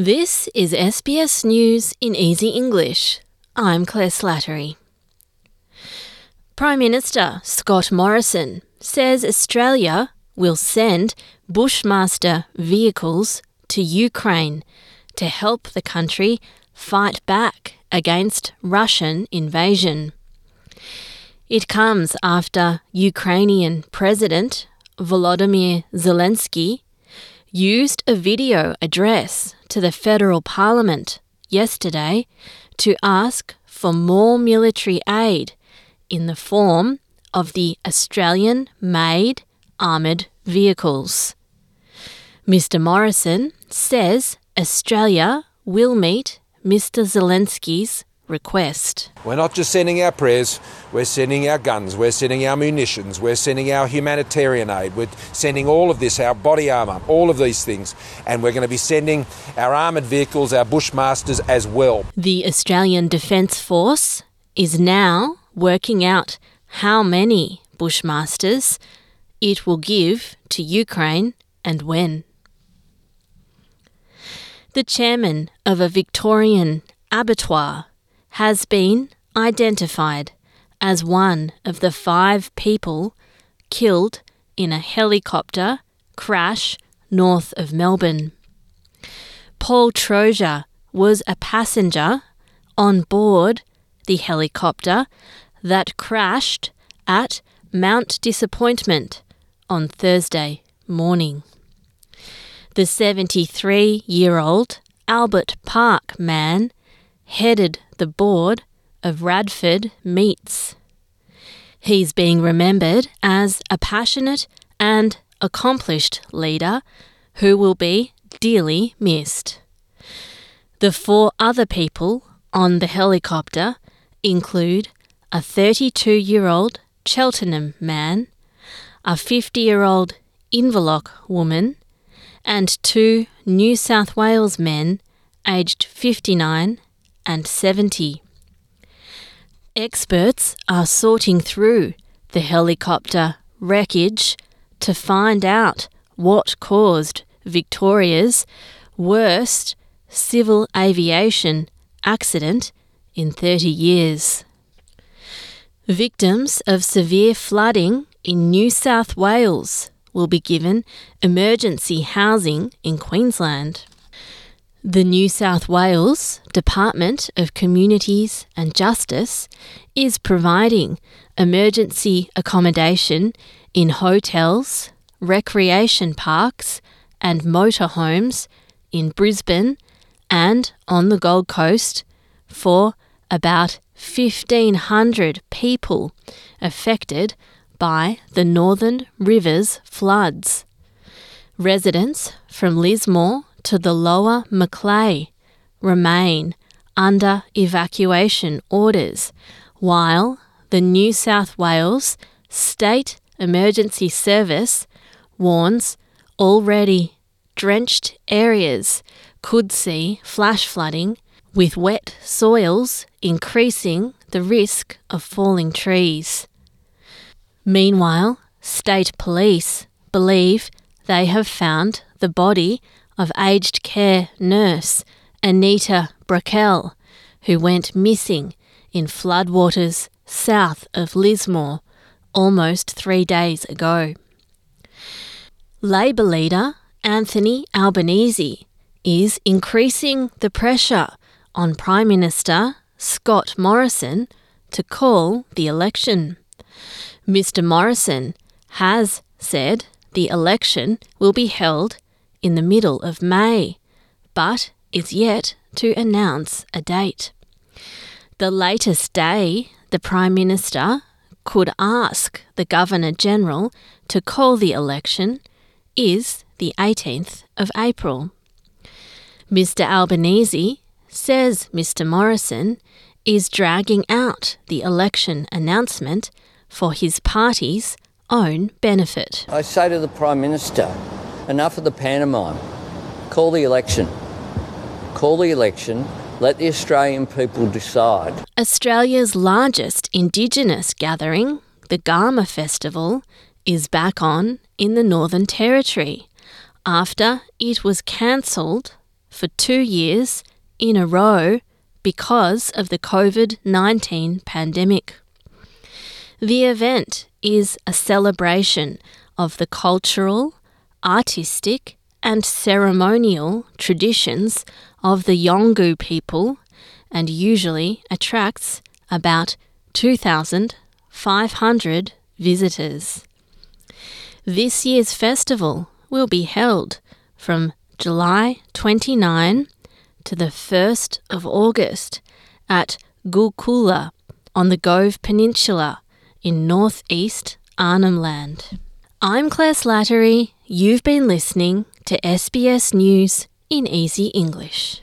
This is SBS News in Easy English. I'm Claire Slattery. Prime Minister Scott Morrison says Australia will send Bushmaster vehicles to Ukraine to help the country fight back against Russian invasion. It comes after Ukrainian President Volodymyr Zelensky used a video address to the federal parliament yesterday to ask for more military aid in the form of the Australian made armoured vehicles. Mr. Morrison says Australia will meet Mr. Zelensky's request. We're not just sending our prayers, we're sending our guns, we're sending our munitions, we're sending our humanitarian aid, we're sending all of this, our body armour, all of these things, and we're going to be sending our armoured vehicles, our Bushmasters as well. The Australian Defence Force is now working out how many Bushmasters it will give to Ukraine and when. The chairman of a Victorian abattoir has been identified as one of the five people killed in a helicopter crash north of Melbourne. Paul Troja was a passenger on board the helicopter that crashed at Mount Disappointment on Thursday morning. The 73 year old Albert Park man headed the board of Radford Meats. He's being remembered as a passionate and accomplished leader who will be dearly missed. The four other people on the helicopter include a 32 year old Cheltenham man, a 50 year old Inverloch woman, and two New South Wales men aged 59 and 70. Experts are sorting through the helicopter wreckage to find out what caused Victoria's worst civil aviation accident in 30 years. Victims of severe flooding in New South Wales will be given emergency housing in Queensland. The New South Wales Department of Communities and Justice is providing emergency accommodation in hotels, recreation parks, and motorhomes in Brisbane and on the Gold Coast for about 1,500 people affected by the Northern Rivers floods. Residents from Lismore to the lower Macleay remain under evacuation orders, while the New South Wales State Emergency Service warns already drenched areas could see flash flooding, with wet soils increasing the risk of falling trees. Meanwhile, state police believe they have found the body of aged care nurse Anita Brackell, who went missing in floodwaters south of Lismore almost three days ago. Labor leader Anthony Albanese is increasing the pressure on Prime Minister Scott Morrison to call the election. Mr. Morrison has said the election will be held in the middle of May, but is yet to announce a date. The latest day the Prime Minister could ask the Governor General to call the election is the 18th of April. Mr. Albanese says Mr. Morrison is dragging out the election announcement for his party's own benefit. I say to the Prime Minister, enough of the pantomime. Call the election. Call the election. Let the Australian people decide. Australia's largest Indigenous gathering, the Garma Festival, is back on in the Northern Territory after it was cancelled for two years in a row because of the COVID 19 pandemic. The event is a celebration of the cultural, artistic, and ceremonial traditions of the Yolngu people and usually attracts about 2,500 visitors. This year's festival will be held from July 29 to the 1st of August at Gulkula on the Gove Peninsula in northeast Arnhem Land. I'm Claire Slattery. You've been listening to SBS News in Easy English.